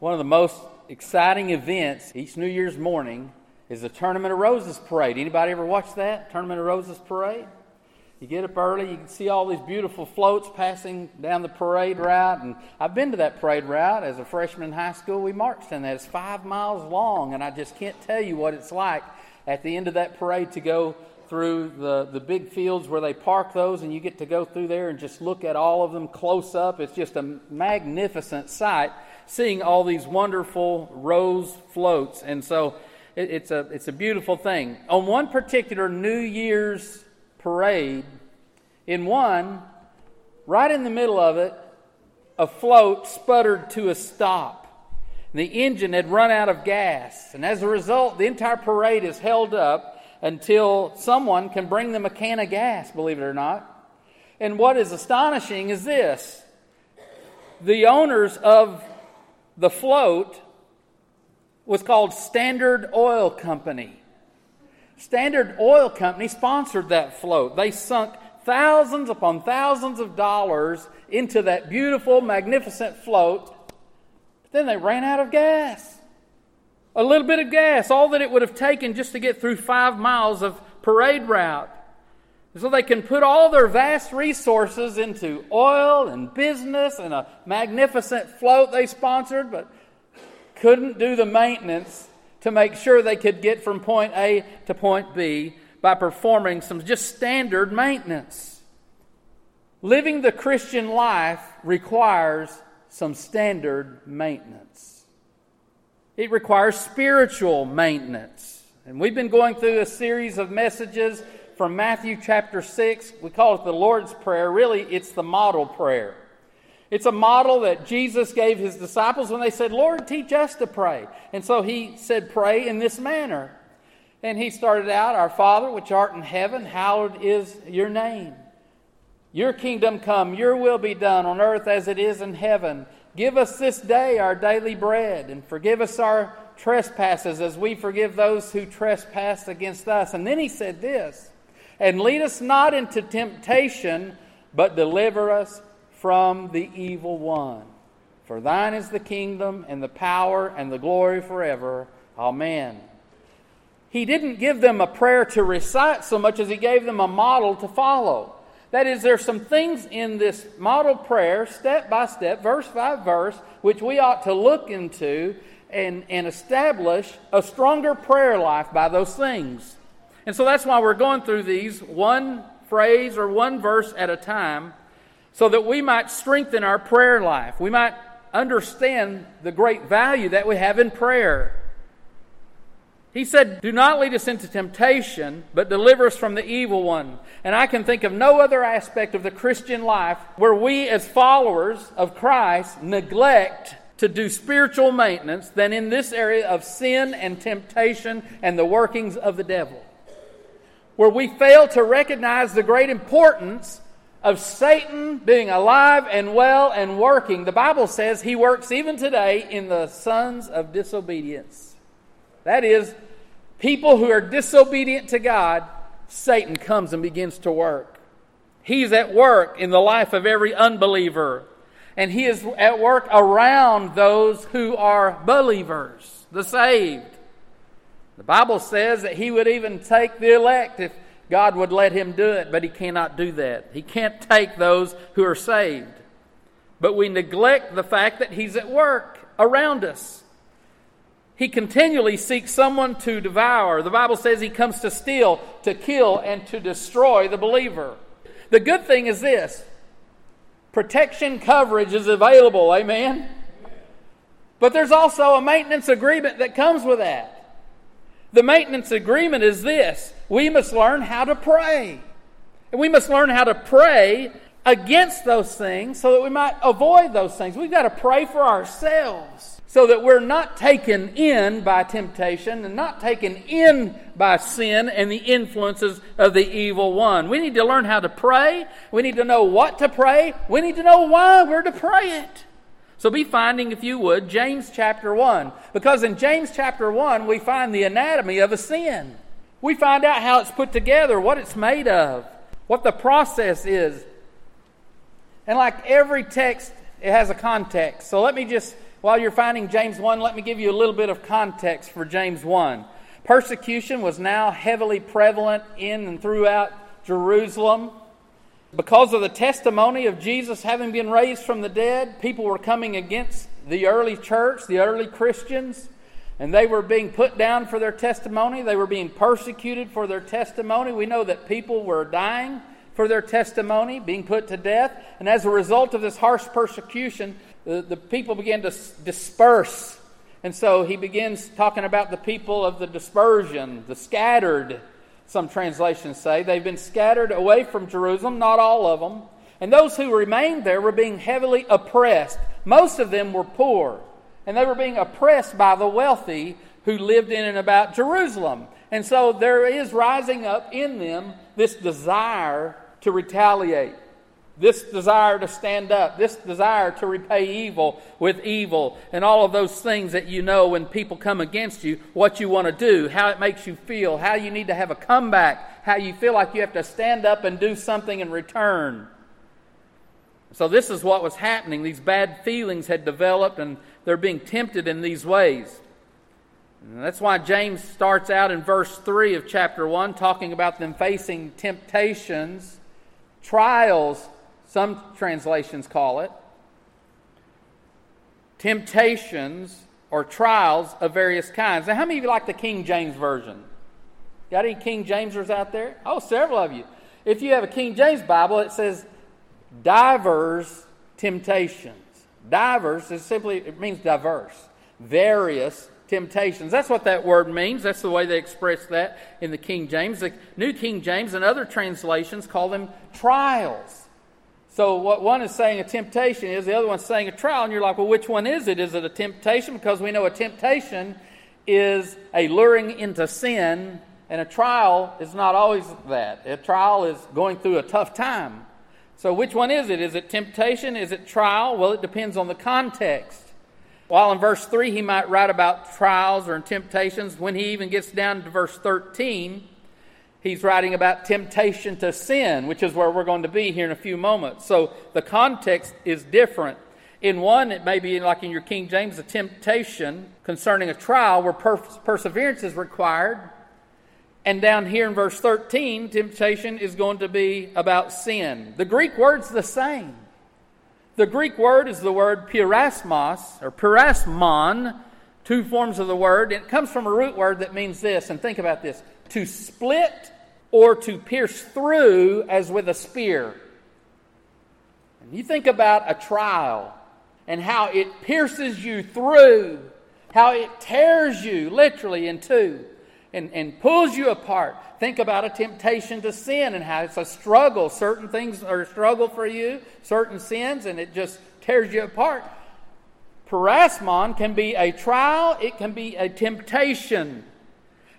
One of the most exciting events each New Year's morning is the Tournament of Roses parade. Anybody ever watch that? Tournament of Roses parade? You get up early, you can see all these beautiful floats passing down the parade route. And I've been to that parade route as a freshman in high school. We marched in that. It's five miles long, and I just can't tell you what it's like at the end of that parade to go through the, the big fields where they park those, and you get to go through there and just look at all of them close up. It's just a magnificent sight seeing all these wonderful rose floats. And so it, it's, a, it's a beautiful thing. On one particular New Year's parade, in one, right in the middle of it, a float sputtered to a stop. The engine had run out of gas, and as a result, the entire parade is held up until someone can bring them a can of gas, believe it or not. And what is astonishing is this the owners of the float was called Standard Oil Company. Standard Oil Company sponsored that float. They sunk thousands upon thousands of dollars into that beautiful, magnificent float. But then they ran out of gas. A little bit of gas, all that it would have taken just to get through five miles of parade route. So they can put all their vast resources into oil and business and a magnificent float they sponsored, but couldn't do the maintenance to make sure they could get from point A to point B by performing some just standard maintenance. Living the Christian life requires some standard maintenance. It requires spiritual maintenance. And we've been going through a series of messages from Matthew chapter 6. We call it the Lord's Prayer. Really, it's the model prayer. It's a model that Jesus gave his disciples when they said, Lord, teach us to pray. And so he said, Pray in this manner. And he started out, Our Father, which art in heaven, hallowed is your name. Your kingdom come, your will be done on earth as it is in heaven. Give us this day our daily bread, and forgive us our trespasses as we forgive those who trespass against us. And then he said this, And lead us not into temptation, but deliver us from the evil one. For thine is the kingdom and the power and the glory forever. Amen. He didn't give them a prayer to recite so much as he gave them a model to follow. That is, there's some things in this model prayer, step by step, verse by verse, which we ought to look into and, and establish a stronger prayer life by those things. And so that's why we're going through these one phrase or one verse at a time so that we might strengthen our prayer life. We might understand the great value that we have in prayer. He said, Do not lead us into temptation, but deliver us from the evil one. And I can think of no other aspect of the Christian life where we, as followers of Christ, neglect to do spiritual maintenance than in this area of sin and temptation and the workings of the devil. Where we fail to recognize the great importance of Satan being alive and well and working, the Bible says he works even today in the sons of disobedience. That is, people who are disobedient to God, Satan comes and begins to work. He's at work in the life of every unbeliever, and he is at work around those who are believers, the saved. The Bible says that he would even take the elect if God would let him do it, but he cannot do that. He can't take those who are saved. But we neglect the fact that he's at work around us. He continually seeks someone to devour. The Bible says he comes to steal, to kill, and to destroy the believer. The good thing is this protection coverage is available, amen? But there's also a maintenance agreement that comes with that. The maintenance agreement is this we must learn how to pray. And we must learn how to pray against those things so that we might avoid those things. We've got to pray for ourselves so that we're not taken in by temptation and not taken in by sin and the influences of the evil one. We need to learn how to pray. We need to know what to pray. We need to know why we're to pray it. So be finding, if you would, James chapter 1. Because in James chapter 1, we find the anatomy of a sin. We find out how it's put together, what it's made of, what the process is. And like every text, it has a context. So let me just while you're finding James 1, let me give you a little bit of context for James 1. Persecution was now heavily prevalent in and throughout Jerusalem. Because of the testimony of Jesus having been raised from the dead, people were coming against the early church, the early Christians, and they were being put down for their testimony. They were being persecuted for their testimony. We know that people were dying for their testimony, being put to death. And as a result of this harsh persecution, the, the people began to disperse. And so he begins talking about the people of the dispersion, the scattered, some translations say. They've been scattered away from Jerusalem, not all of them. And those who remained there were being heavily oppressed. Most of them were poor, and they were being oppressed by the wealthy who lived in and about Jerusalem. And so there is rising up in them this desire to retaliate this desire to stand up, this desire to repay evil with evil, and all of those things that you know when people come against you, what you want to do, how it makes you feel, how you need to have a comeback, how you feel like you have to stand up and do something in return. So, this is what was happening. These bad feelings had developed, and they're being tempted in these ways. And that's why James starts out in verse 3 of chapter 1 talking about them facing temptations, trials, some translations call it, temptations or trials of various kinds. Now, how many of you like the King James Version? Got any King Jamesers out there? Oh, several of you. If you have a King James Bible, it says divers temptations. Divers is simply, it means diverse, various temptations. That's what that word means. That's the way they express that in the King James. The New King James and other translations call them trials. So what one is saying a temptation is, the other one's saying a trial, and you're like, well, which one is it? Is it a temptation? Because we know a temptation is a luring into sin, and a trial is not always that. A trial is going through a tough time. So which one is it? Is it temptation? Is it trial? Well, it depends on the context. While in verse 3 he might write about trials or temptations, when he even gets down to verse 13, he's writing about temptation to sin, which is where we're going to be here in a few moments. So the context is different. In one, it may be like in your King James, a temptation concerning a trial where per- perseverance is required. And down here in verse 13, temptation is going to be about sin. The Greek word's the same. The Greek word is the word peirasmos, or peirasmon, two forms of the word. It comes from a root word that means this, and think about this to split or to pierce through as with a spear. And you think about a trial and how it pierces you through, how it tears you literally in two and, and pulls you apart. Think about a temptation to sin and how it's a struggle. Certain things are a struggle for you, certain sins, and it just tears you apart. Peirasmon can be a trial, it can be a temptation.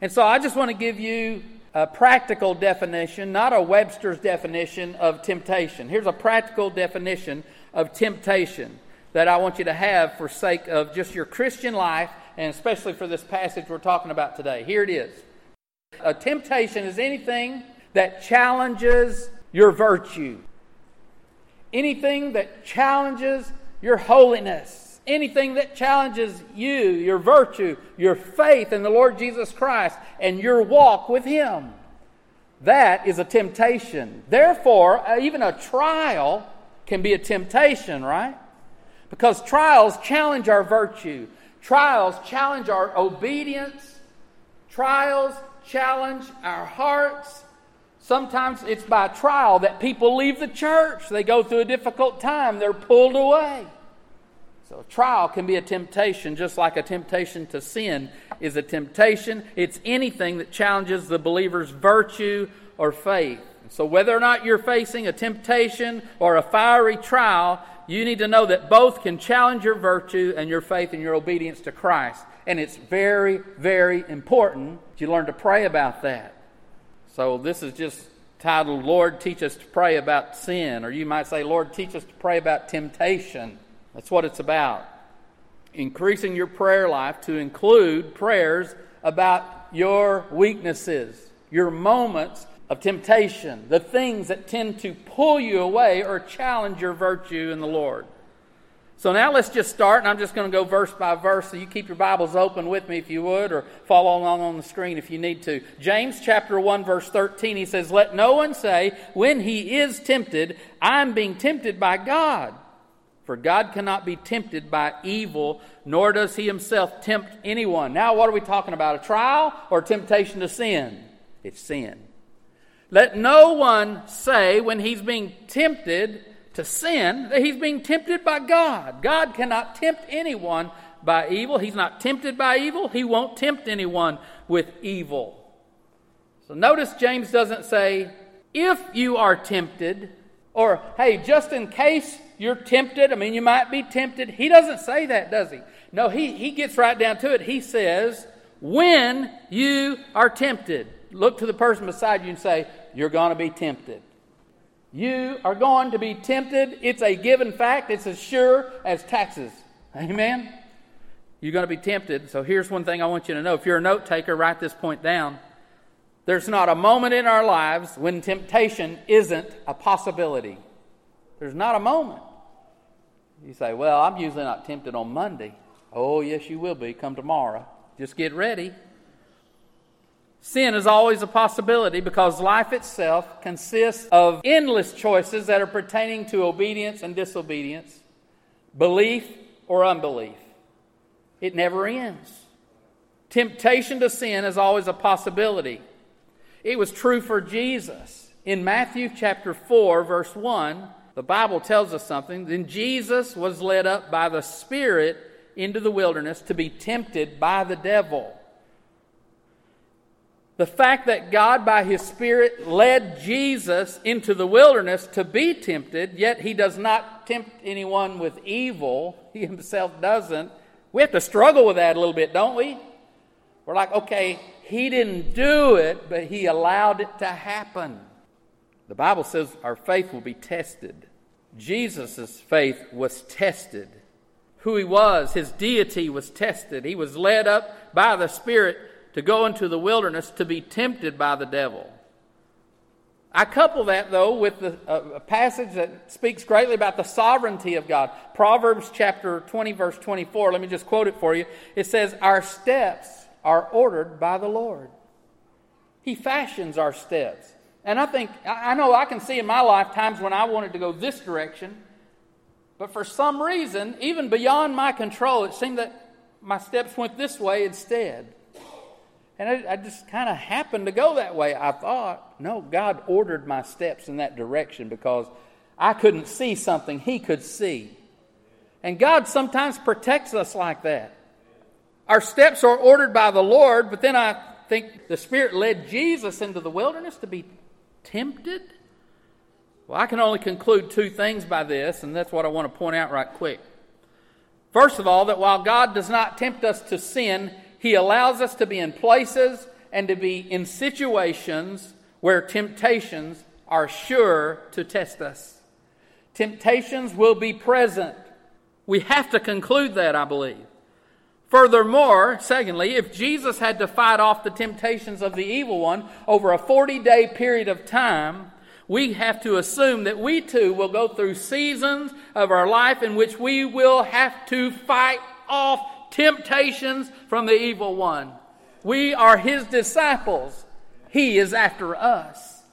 And so I just want to give you a practical definition, not a Webster's definition of temptation. Here's a practical definition of temptation that I want you to have for sake of just your Christian life and especially for this passage we're talking about today. Here it is. A temptation is anything that challenges your virtue. Anything that challenges your holiness anything that challenges you, your virtue, your faith in the Lord Jesus Christ, and your walk with Him. That is a temptation. Therefore, uh, even a trial can be a temptation, right? Because trials challenge our virtue, trials challenge our obedience, trials challenge our hearts. Sometimes it's by trial that people leave the church. They go through a difficult time, they're pulled away. So, trial can be a temptation, just like a temptation to sin is a temptation. It's anything that challenges the believer's virtue or faith. So, whether or not you're facing a temptation or a fiery trial, you need to know that both can challenge your virtue and your faith and your obedience to Christ. And it's very, very important that you learn to pray about that. So, this is just titled, Lord, Teach Us to Pray About Sin. Or you might say, Lord, Teach Us to Pray About Temptation. That's what it's about. Increasing your prayer life to include prayers about your weaknesses, your moments of temptation, the things that tend to pull you away or challenge your virtue in the Lord. So now let's just start, and I'm just going to go verse by verse. So you keep your Bibles open with me if you would, or follow along on the screen if you need to. James chapter 1, verse 13, he says, Let no one say, when he is tempted, I'm being tempted by God. For God cannot be tempted by evil, nor does he himself tempt anyone. Now, what are we talking about? A trial or temptation to sin? It's sin. Let no one say when he's being tempted, to sin, that he's being tempted by God. God cannot tempt anyone by evil. He's not tempted by evil. He won't tempt anyone with evil. So notice James doesn't say, if you are tempted, or hey, just in case you're tempted, I mean, you might be tempted. He doesn't say that, does he? No, he, he gets right down to it. He says, when you are tempted, look to the person beside you and say, You're going to be tempted. You are going to be tempted. It's a given fact. It's as sure as taxes. Amen? You're going to be tempted. So here's one thing I want you to know. If you're a note taker, write this point down. There's not a moment in our lives when temptation isn't a possibility. There's not a moment. You say, Well, I'm usually not tempted on Monday. Oh, yes, you will be. Come tomorrow. Just get ready. Sin is always a possibility because life itself consists of endless choices that are pertaining to obedience and disobedience, belief or unbelief. It never ends. Temptation to sin is always a possibility. It was true for Jesus. In Matthew chapter 4, verse 1, the Bible tells us something. Then Jesus was led up by the Spirit into the wilderness to be tempted by the devil. The fact that God, by His Spirit, led Jesus into the wilderness to be tempted, yet He does not tempt anyone with evil, He Himself doesn't. We have to struggle with that a little bit, don't we? We're like, okay, He didn't do it, but He allowed it to happen. The Bible says our faith will be tested. Jesus' faith was tested. Who He was, His deity was tested. He was led up by the Spirit to go into the wilderness to be tempted by the devil. I couple that, though, with the, uh, a passage that speaks greatly about the sovereignty of God. Proverbs chapter 20, verse 24. Let me just quote it for you. It says, Our steps are ordered by the Lord. He fashions our steps. And I think, I know I can see in my life times when I wanted to go this direction, but for some reason, even beyond my control, it seemed that my steps went this way instead. And I, I just kind of happened to go that way. I thought, no, God ordered my steps in that direction because I couldn't see something He could see. And God sometimes protects us like that. Our steps are ordered by the Lord, but then I think the Spirit led Jesus into the wilderness to be tempted. Well, I can only conclude two things by this, and that's what I want to point out right quick. First of all, that while God does not tempt us to sin, he allows us to be in places and to be in situations where temptations are sure to test us. Temptations will be present. We have to conclude that, I believe. Furthermore, secondly, if Jesus had to fight off the temptations of the evil one over a 40 day period of time, we have to assume that we too will go through seasons of our life in which we will have to fight off temptations from the evil one. We are his disciples. He is after us.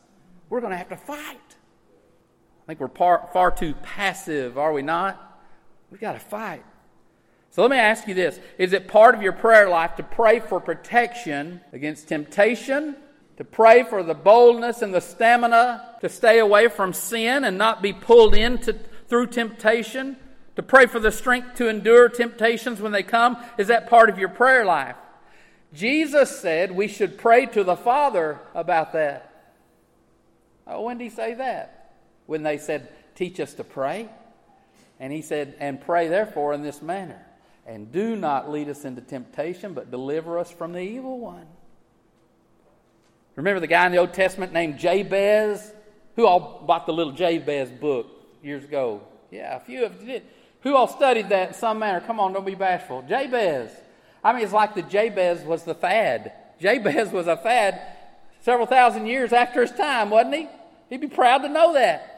We're going to have to fight. I think we're far, far too passive, are we not? We've got to fight. So let me ask you this Is it part of your prayer life to pray for protection against temptation? To pray for the boldness and the stamina to stay away from sin and not be pulled into through temptation? To pray for the strength to endure temptations when they come? Is that part of your prayer life? Jesus said we should pray to the Father about that. Oh, when did he say that? When they said, Teach us to pray? And he said, And pray therefore in this manner. And do not lead us into temptation, but deliver us from the evil one. Remember the guy in the Old Testament named Jabez? Who all bought the little Jabez book years ago? Yeah, a few of you did. Who all studied that in some manner? Come on, don't be bashful. Jabez. I mean, it's like the Jabez was the fad. Jabez was a fad several thousand years after his time, wasn't he? He'd be proud to know that.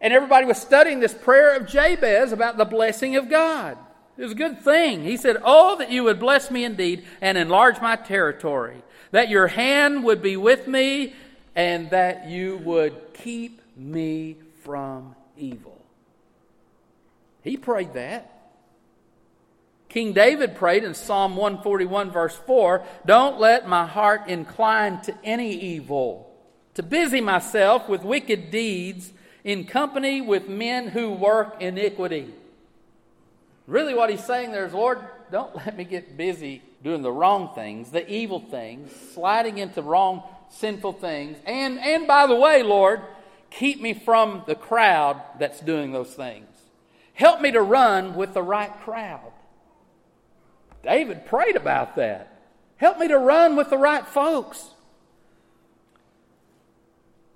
And everybody was studying this prayer of Jabez about the blessing of God. It was a good thing. He said, Oh, that you would bless me indeed and enlarge my territory, that your hand would be with me, and that you would keep me from evil. He prayed that. King David prayed in Psalm 141, verse 4 Don't let my heart incline to any evil, to busy myself with wicked deeds in company with men who work iniquity. Really, what he's saying there is, Lord, don't let me get busy doing the wrong things, the evil things, sliding into wrong, sinful things. And, and by the way, Lord, keep me from the crowd that's doing those things. Help me to run with the right crowd. David prayed about that. Help me to run with the right folks.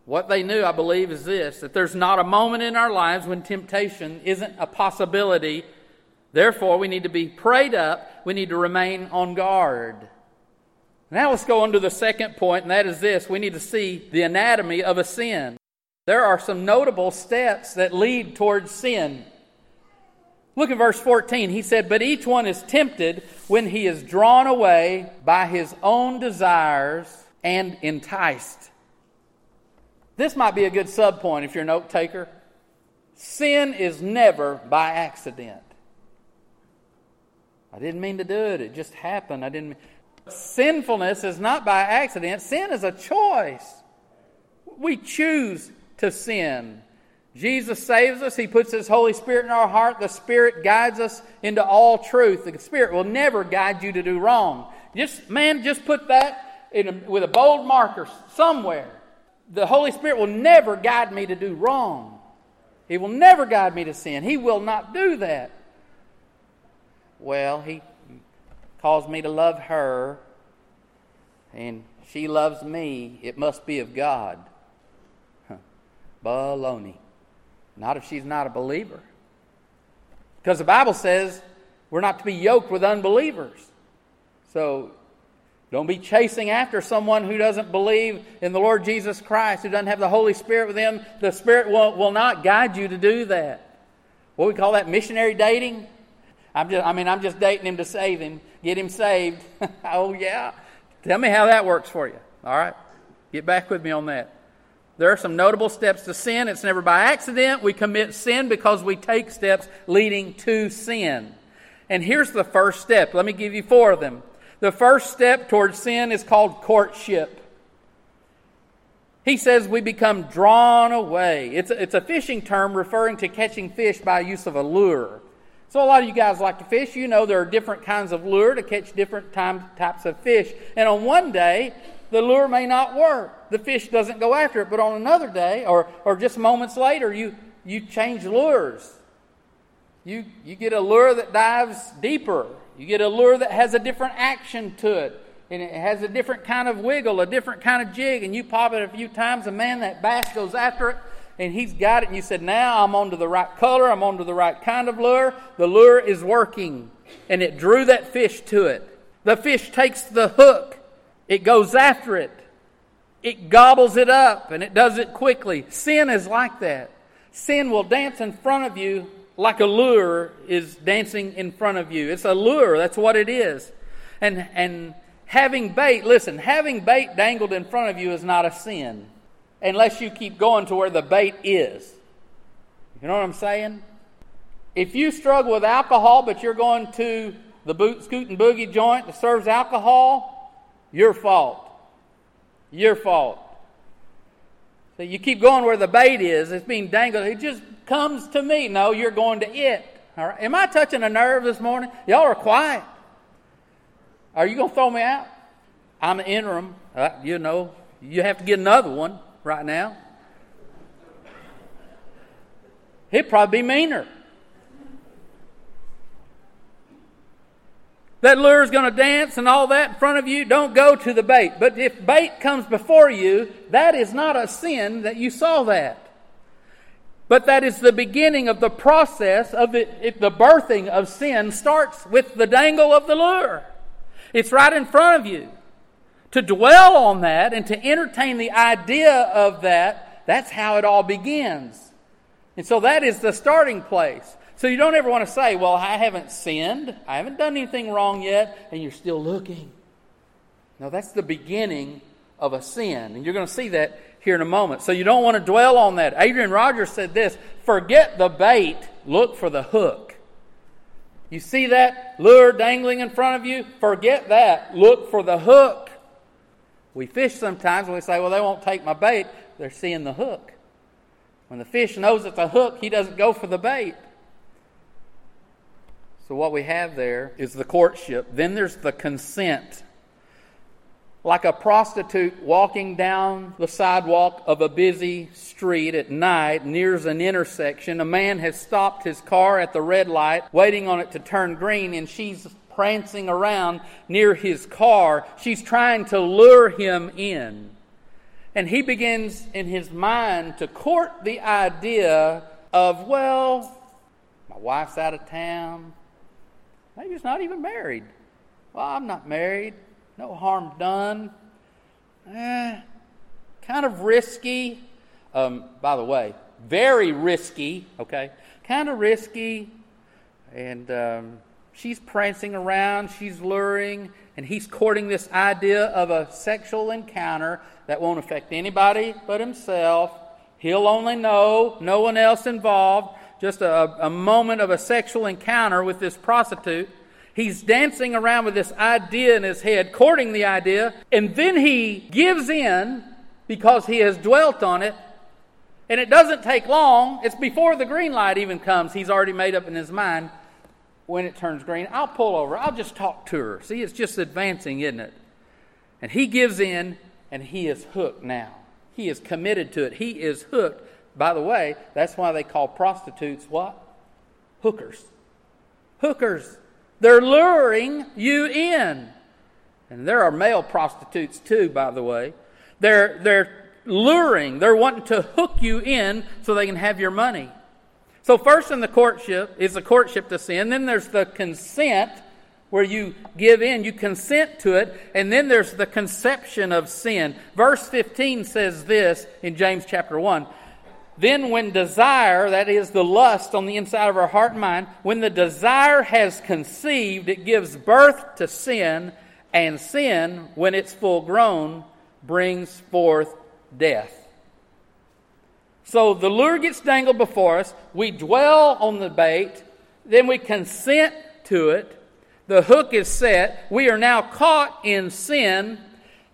What they knew, I believe, is this that there's not a moment in our lives when temptation isn't a possibility. Therefore, we need to be prayed up. We need to remain on guard. Now, let's go on to the second point, and that is this we need to see the anatomy of a sin. There are some notable steps that lead towards sin. Look at verse 14. He said, But each one is tempted when he is drawn away by his own desires and enticed. This might be a good subpoint if you're a note taker. Sin is never by accident. I didn't mean to do it, it just happened. I didn't. Sinfulness is not by accident, sin is a choice. We choose to sin. Jesus saves us. He puts His Holy Spirit in our heart. The Spirit guides us into all truth. The Spirit will never guide you to do wrong. Just, man, just put that a, with a bold marker somewhere. The Holy Spirit will never guide me to do wrong. He will never guide me to sin. He will not do that. Well, He caused me to love her, and she loves me. It must be of God. Huh. Baloney. Not if she's not a believer. Because the Bible says we're not to be yoked with unbelievers. So don't be chasing after someone who doesn't believe in the Lord Jesus Christ, who doesn't have the Holy Spirit with them. The Spirit will, will not guide you to do that. What we call that missionary dating? I'm just, I mean, I'm just dating him to save him, get him saved. oh, yeah. Tell me how that works for you. All right? Get back with me on that. There are some notable steps to sin. It's never by accident. We commit sin because we take steps leading to sin. And here's the first step. Let me give you four of them. The first step towards sin is called courtship. He says we become drawn away. It's a, it's a fishing term referring to catching fish by use of a lure. So, a lot of you guys like to fish. You know there are different kinds of lure to catch different types of fish. And on one day, the lure may not work. The fish doesn't go after it. But on another day, or, or just moments later, you, you change lures. You, you get a lure that dives deeper. You get a lure that has a different action to it. And it has a different kind of wiggle, a different kind of jig. And you pop it a few times, and man, that bass goes after it. And he's got it. And you said, Now I'm onto the right color. I'm onto the right kind of lure. The lure is working. And it drew that fish to it. The fish takes the hook it goes after it. It gobbles it up and it does it quickly. Sin is like that. Sin will dance in front of you like a lure is dancing in front of you. It's a lure, that's what it is. And and having bait, listen, having bait dangled in front of you is not a sin unless you keep going to where the bait is. You know what I'm saying? If you struggle with alcohol, but you're going to the boot, scoot, and boogie joint that serves alcohol, your fault. Your fault. So you keep going where the bait is. It's being dangled. It just comes to me. No, you're going to it. All right. Am I touching a nerve this morning? Y'all are quiet. Are you going to throw me out? I'm an interim. Uh, you know, you have to get another one right now. he'd probably be meaner. that lure is going to dance and all that in front of you, don't go to the bait. But if bait comes before you, that is not a sin that you saw that. But that is the beginning of the process of the birthing of sin starts with the dangle of the lure. It's right in front of you. To dwell on that and to entertain the idea of that, that's how it all begins. And so that is the starting place. So you don't ever want to say, Well, I haven't sinned, I haven't done anything wrong yet, and you're still looking. No, that's the beginning of a sin. And you're going to see that here in a moment. So you don't want to dwell on that. Adrian Rogers said this forget the bait, look for the hook. You see that lure dangling in front of you? Forget that. Look for the hook. We fish sometimes and we say, well, they won't take my bait. They're seeing the hook. When the fish knows it's a hook, he doesn't go for the bait. So, what we have there is the courtship. Then there's the consent like a prostitute walking down the sidewalk of a busy street at night nears an intersection. A man has stopped his car at the red light, waiting on it to turn green, and she's prancing around near his car. She's trying to lure him in. And he begins in his mind to court the idea of, well, my wife's out of town. Maybe he's not even married. Well, I'm not married no harm done. Eh, kind of risky. Um, by the way, very risky, okay? Kind of risky. And um, she's prancing around, she's luring, and he's courting this idea of a sexual encounter that won't affect anybody but himself. He'll only know, no one else involved. Just a, a moment of a sexual encounter with this prostitute. He's dancing around with this idea in his head, courting the idea, and then he gives in because he has dwelt on it. And it doesn't take long. It's before the green light even comes. He's already made up in his mind when it turns green. I'll pull over. I'll just talk to her. See, it's just advancing, isn't it? And he gives in, and he is hooked now. He is committed to it. He is hooked. By the way, that's why they call prostitutes what? Hookers. Hookers. They're luring you in. And there are male prostitutes too, by the way. They're, they're luring, they're wanting to hook you in so they can have your money. So, first in the courtship is the courtship to sin. Then there's the consent where you give in, you consent to it. And then there's the conception of sin. Verse 15 says this in James chapter 1 then, when desire, that is the lust on the inside of our heart and mind, when the desire has conceived, it gives birth to sin, and sin, when it's full grown, brings forth death. So the lure gets dangled before us, we dwell on the bait, then we consent to it, the hook is set, we are now caught in sin,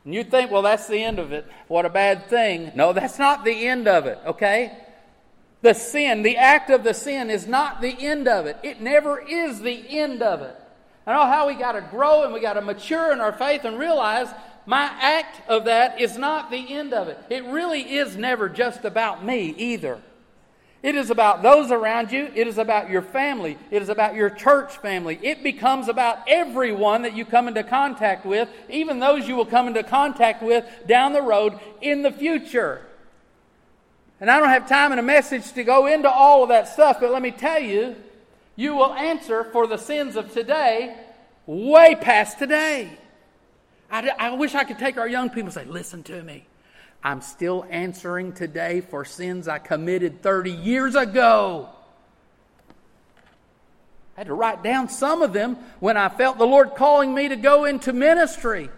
and you think, well, that's the end of it. What a bad thing. No, that's not the end of it, okay? The sin, the act of the sin, is not the end of it. It never is the end of it. I know how we got to grow and we got to mature in our faith and realize my act of that is not the end of it. It really is never just about me either. It is about those around you. It is about your family. It is about your church family. It becomes about everyone that you come into contact with, even those you will come into contact with down the road in the future. And I don't have time in a message to go into all of that stuff, but let me tell you, you will answer for the sins of today way past today. I, I wish I could take our young people and say, listen to me. I'm still answering today for sins I committed 30 years ago. I had to write down some of them when I felt the Lord calling me to go into ministry,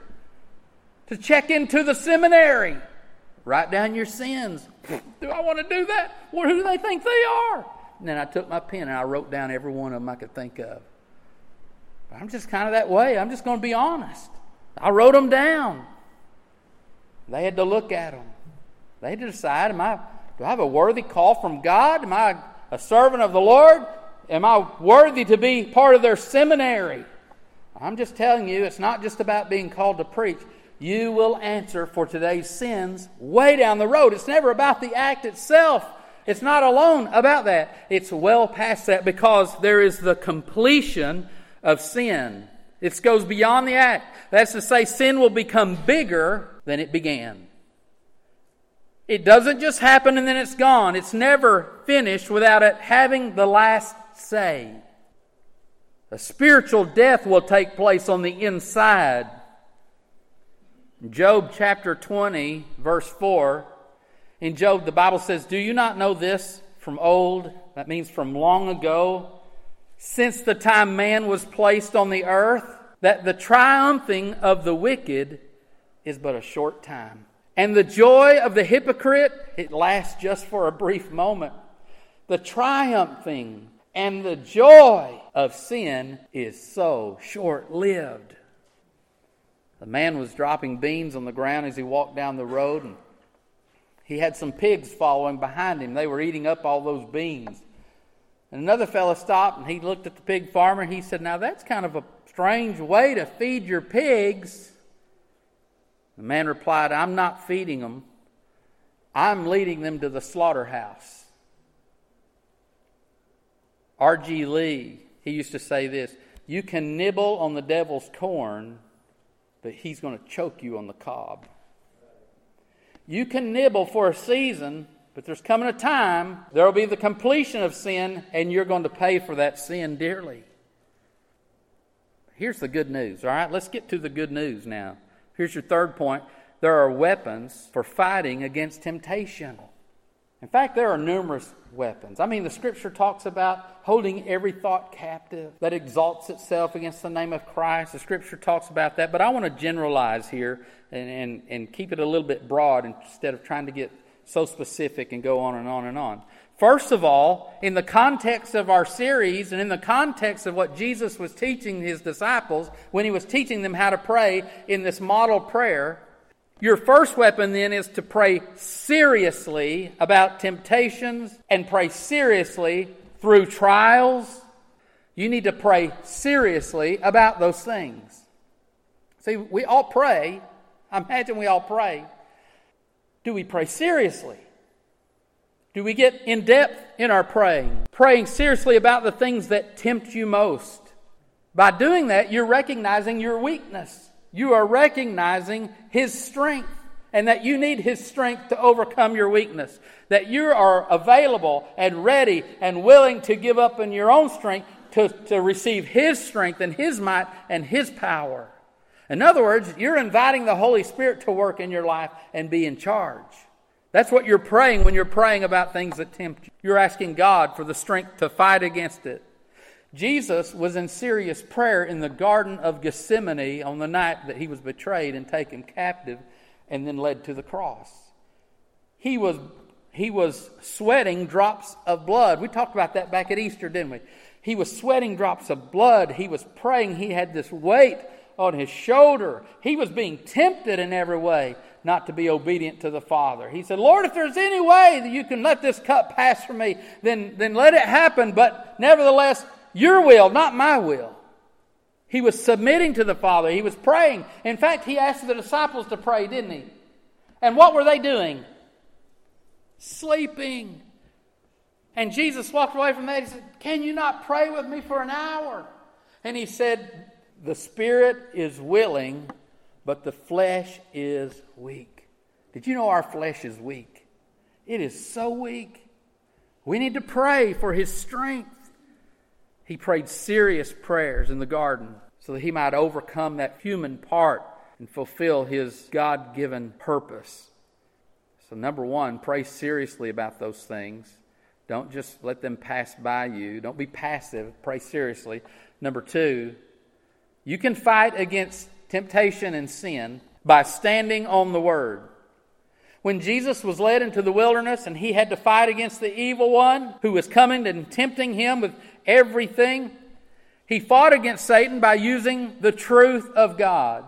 to check into the seminary. Write down your sins. do I want to do that? Well, who do they think they are? And then I took my pen and I wrote down every one of them I could think of. I'm just kind of that way. I'm just going to be honest. I wrote them down. They had to look at them. They had to decide, am I, do I have a worthy call from God? Am I a servant of the Lord? Am I worthy to be part of their seminary? I'm just telling you, it's not just about being called to preach. You will answer for today's sins way down the road. It's never about the act itself. It's not alone about that. It's well past that because there is the completion of sin. It goes beyond the act. That's to say, sin will become bigger than it began. It doesn't just happen and then it's gone. It's never finished without it having the last say. A spiritual death will take place on the inside. Job chapter 20, verse 4. In Job, the Bible says, Do you not know this? from old, that means from long ago, since the time man was placed on the earth, that the triumphing of the wicked is but a short time. And the joy of the hypocrite, it lasts just for a brief moment. The triumphing and the joy of sin is so short lived. The man was dropping beans on the ground as he walked down the road, and he had some pigs following behind him. They were eating up all those beans. And another fellow stopped and he looked at the pig farmer he said, Now that's kind of a strange way to feed your pigs. The man replied, I'm not feeding them, I'm leading them to the slaughterhouse. R.G. Lee, he used to say this You can nibble on the devil's corn, but he's going to choke you on the cob. You can nibble for a season, but there's coming a time there will be the completion of sin, and you're going to pay for that sin dearly. Here's the good news, all right? Let's get to the good news now. Here's your third point there are weapons for fighting against temptation. In fact, there are numerous weapons. I mean, the scripture talks about holding every thought captive that exalts itself against the name of Christ. The scripture talks about that, but I want to generalize here and, and, and keep it a little bit broad instead of trying to get so specific and go on and on and on. First of all, in the context of our series and in the context of what Jesus was teaching his disciples when he was teaching them how to pray in this model prayer, your first weapon then is to pray seriously about temptations and pray seriously through trials. You need to pray seriously about those things. See, we all pray. I imagine we all pray. Do we pray seriously? Do we get in depth in our praying? Praying seriously about the things that tempt you most. By doing that, you're recognizing your weakness you are recognizing His strength and that you need His strength to overcome your weakness. That you are available and ready and willing to give up in your own strength to, to receive His strength and His might and His power. In other words, you're inviting the Holy Spirit to work in your life and be in charge. That's what you're praying when you're praying about things that tempt you. You're asking God for the strength to fight against it. Jesus was in serious prayer in the Garden of Gethsemane on the night that he was betrayed and taken captive and then led to the cross. He was, he was sweating drops of blood. We talked about that back at Easter, didn't we? He was sweating drops of blood. He was praying. He had this weight on his shoulder. He was being tempted in every way not to be obedient to the Father. He said, Lord, if there's any way that you can let this cup pass from me, then, then let it happen. But nevertheless, your will, not my will. He was submitting to the Father. He was praying. In fact, he asked the disciples to pray, didn't he? And what were they doing? Sleeping. And Jesus walked away from that. He said, Can you not pray with me for an hour? And he said, The spirit is willing, but the flesh is weak. Did you know our flesh is weak? It is so weak. We need to pray for his strength. He prayed serious prayers in the garden so that he might overcome that human part and fulfill his God given purpose. So, number one, pray seriously about those things. Don't just let them pass by you. Don't be passive. Pray seriously. Number two, you can fight against temptation and sin by standing on the Word. When Jesus was led into the wilderness and he had to fight against the evil one who was coming and tempting him with everything. He fought against Satan by using the truth of God.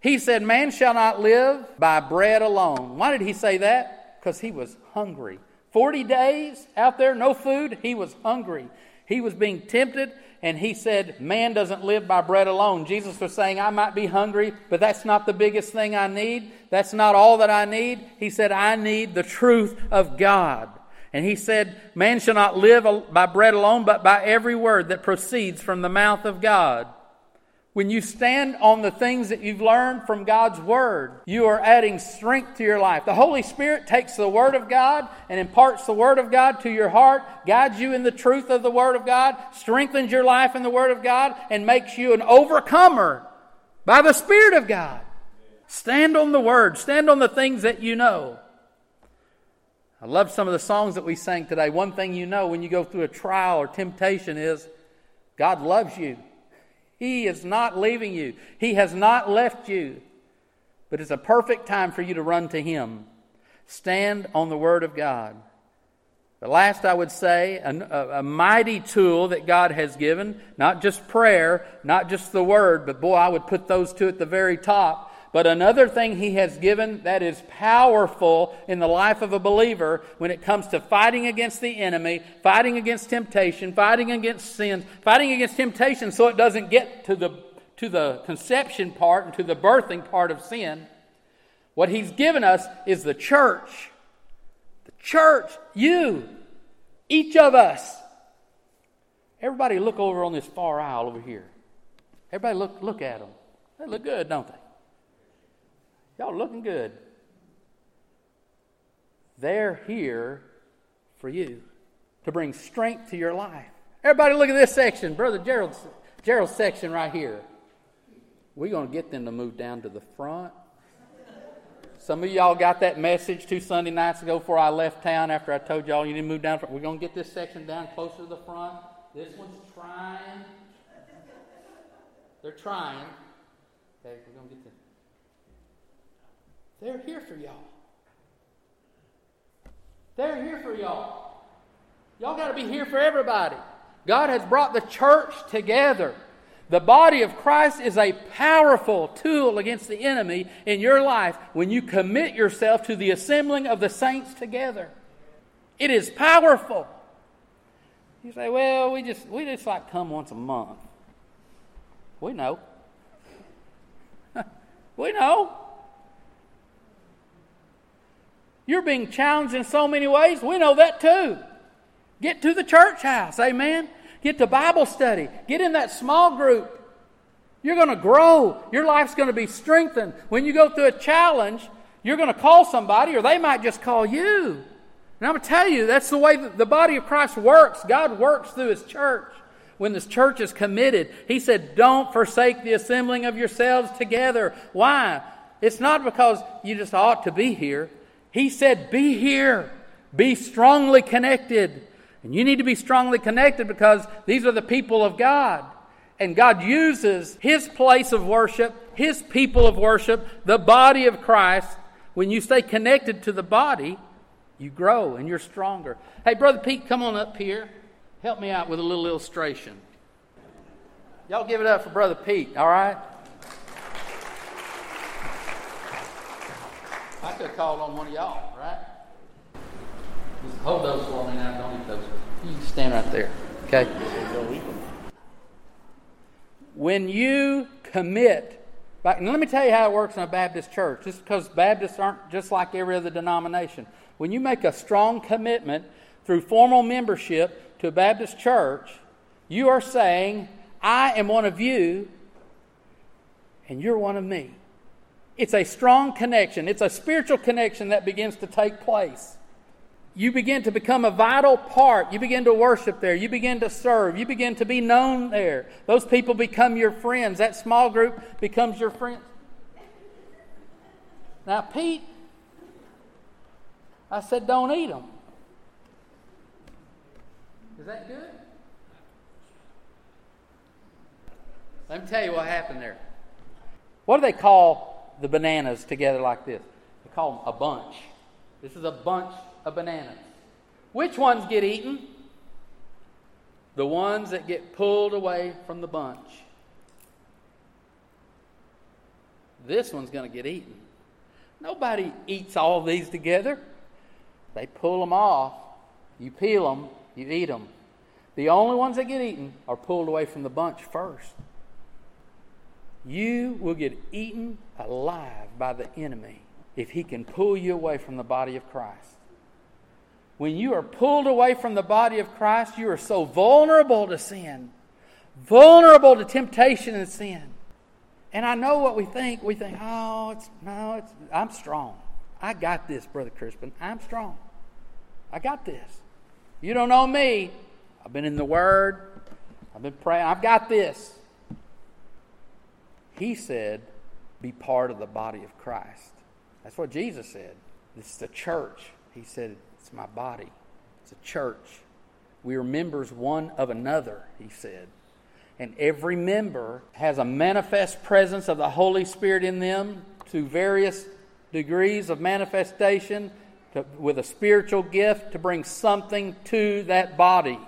He said, Man shall not live by bread alone. Why did he say that? Because he was hungry. 40 days out there, no food, he was hungry. He was being tempted, and he said, Man doesn't live by bread alone. Jesus was saying, I might be hungry, but that's not the biggest thing I need. That's not all that I need. He said, I need the truth of God. And he said, Man shall not live by bread alone, but by every word that proceeds from the mouth of God. When you stand on the things that you've learned from God's Word, you are adding strength to your life. The Holy Spirit takes the Word of God and imparts the Word of God to your heart, guides you in the truth of the Word of God, strengthens your life in the Word of God, and makes you an overcomer by the Spirit of God. Stand on the Word, stand on the things that you know. I love some of the songs that we sang today. One thing you know when you go through a trial or temptation is God loves you. He is not leaving you, He has not left you. But it's a perfect time for you to run to Him. Stand on the Word of God. The last, I would say, a, a, mighty tool that God has given, not just prayer, not just the Word, but boy, I would put those two at the very top. But another thing He has given that is powerful in the life of a believer when it comes to fighting against the enemy, fighting against temptation, fighting against sin, fighting against temptation so it doesn't get to the, to the conception part and to the birthing part of sin. What He's given us is the church. The church, you, each of us. Everybody look over on this far aisle over here. Everybody look, look at them. They look good, don't they? Y'all looking good. They're here for you to bring strength to your life. Everybody, look at this section, Brother Gerald's, Gerald's section right here. We're going to get them to move down to the front. Some of y'all got that message two Sunday nights ago before I left town after I told y'all you need to move down. We're going to get this section down closer to the front. This one's trying. They're trying. Okay, we're going to get this. They're here for y'all. They're here for y'all. Y'all got to be here for everybody. God has brought the church together. The body of Christ is a powerful tool against the enemy in your life when you commit yourself to the assembling of the saints together. It is powerful. You say, well, we just we just like come once a month. We know. we know. You're being challenged in so many ways. We know that too. Get to the church house. Amen. Get to Bible study. Get in that small group. You're going to grow. Your life's going to be strengthened. When you go through a challenge, you're going to call somebody, or they might just call you. And I'm going to tell you, that's the way the body of Christ works. God works through His church. When this church is committed, He said, Don't forsake the assembling of yourselves together. Why? It's not because you just ought to be here. He said, Be here, be strongly connected. And you need to be strongly connected because these are the people of God. And God uses His place of worship, His people of worship, the body of Christ. When you stay connected to the body, you grow and you're stronger. Hey, Brother Pete, come on up here. Help me out with a little illustration. Y'all give it up for Brother Pete, all right? I could have called on one of y'all, right? Just hold those for me now. Don't eat those. You can stand right there. Okay? When you commit, and let me tell you how it works in a Baptist church, just because Baptists aren't just like every other denomination. When you make a strong commitment through formal membership to a Baptist church, you are saying, I am one of you, and you're one of me. It's a strong connection, it's a spiritual connection that begins to take place. You begin to become a vital part. You begin to worship there. You begin to serve. You begin to be known there. Those people become your friends. That small group becomes your friend. Now, Pete, I said, don't eat them. Is that good? Let me tell you what happened there. What do they call the bananas together like this. They call them a bunch. This is a bunch of bananas. Which ones get eaten? The ones that get pulled away from the bunch. This one's going to get eaten. Nobody eats all these together. They pull them off. You peel them, you eat them. The only ones that get eaten are pulled away from the bunch first you will get eaten alive by the enemy if he can pull you away from the body of Christ. When you are pulled away from the body of Christ, you are so vulnerable to sin, vulnerable to temptation and sin. And I know what we think. We think, oh, it's no, it's I'm strong. I got this, Brother Crispin. I'm strong. I got this. You don't know me. I've been in the Word. I've been praying. I've got this. He said, be part of the body of Christ. That's what Jesus said. This is the church. He said, It's my body. It's a church. We are members one of another, he said. And every member has a manifest presence of the Holy Spirit in them to various degrees of manifestation to, with a spiritual gift to bring something to that body.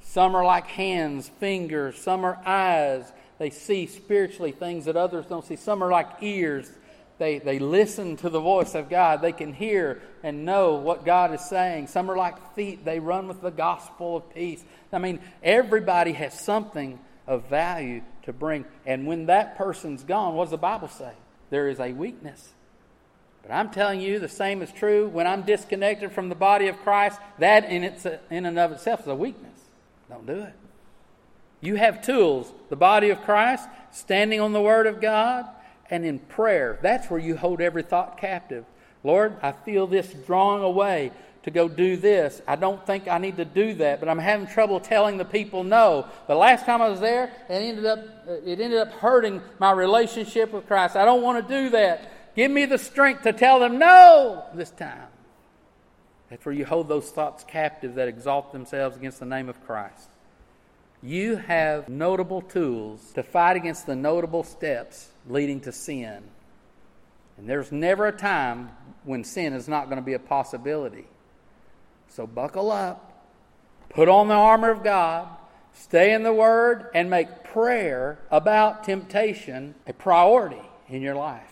Some are like hands, fingers, some are eyes. They see spiritually things that others don't see. Some are like ears. They, they listen to the voice of God. They can hear and know what God is saying. Some are like feet. They run with the gospel of peace. I mean, everybody has something of value to bring. And when that person's gone, what does the Bible say? There is a weakness. But I'm telling you, the same is true when I'm disconnected from the body of Christ. That in, its, in and of itself is a weakness. Don't do it. You have tools, the body of Christ, standing on the Word of God, and in prayer. That's where you hold every thought captive. Lord, I feel this drawing away to go do this. I don't think I need to do that, but I'm having trouble telling the people no. The last time I was there, it ended up it ended up hurting my relationship with Christ. I don't want to do that. Give me the strength to tell them no this time. That's where you hold those thoughts captive that exalt themselves against the name of Christ. You have notable tools to fight against the notable steps leading to sin. And there's never a time when sin is not going to be a possibility. So buckle up, put on the armor of God, stay in the Word, and make prayer about temptation a priority in your life.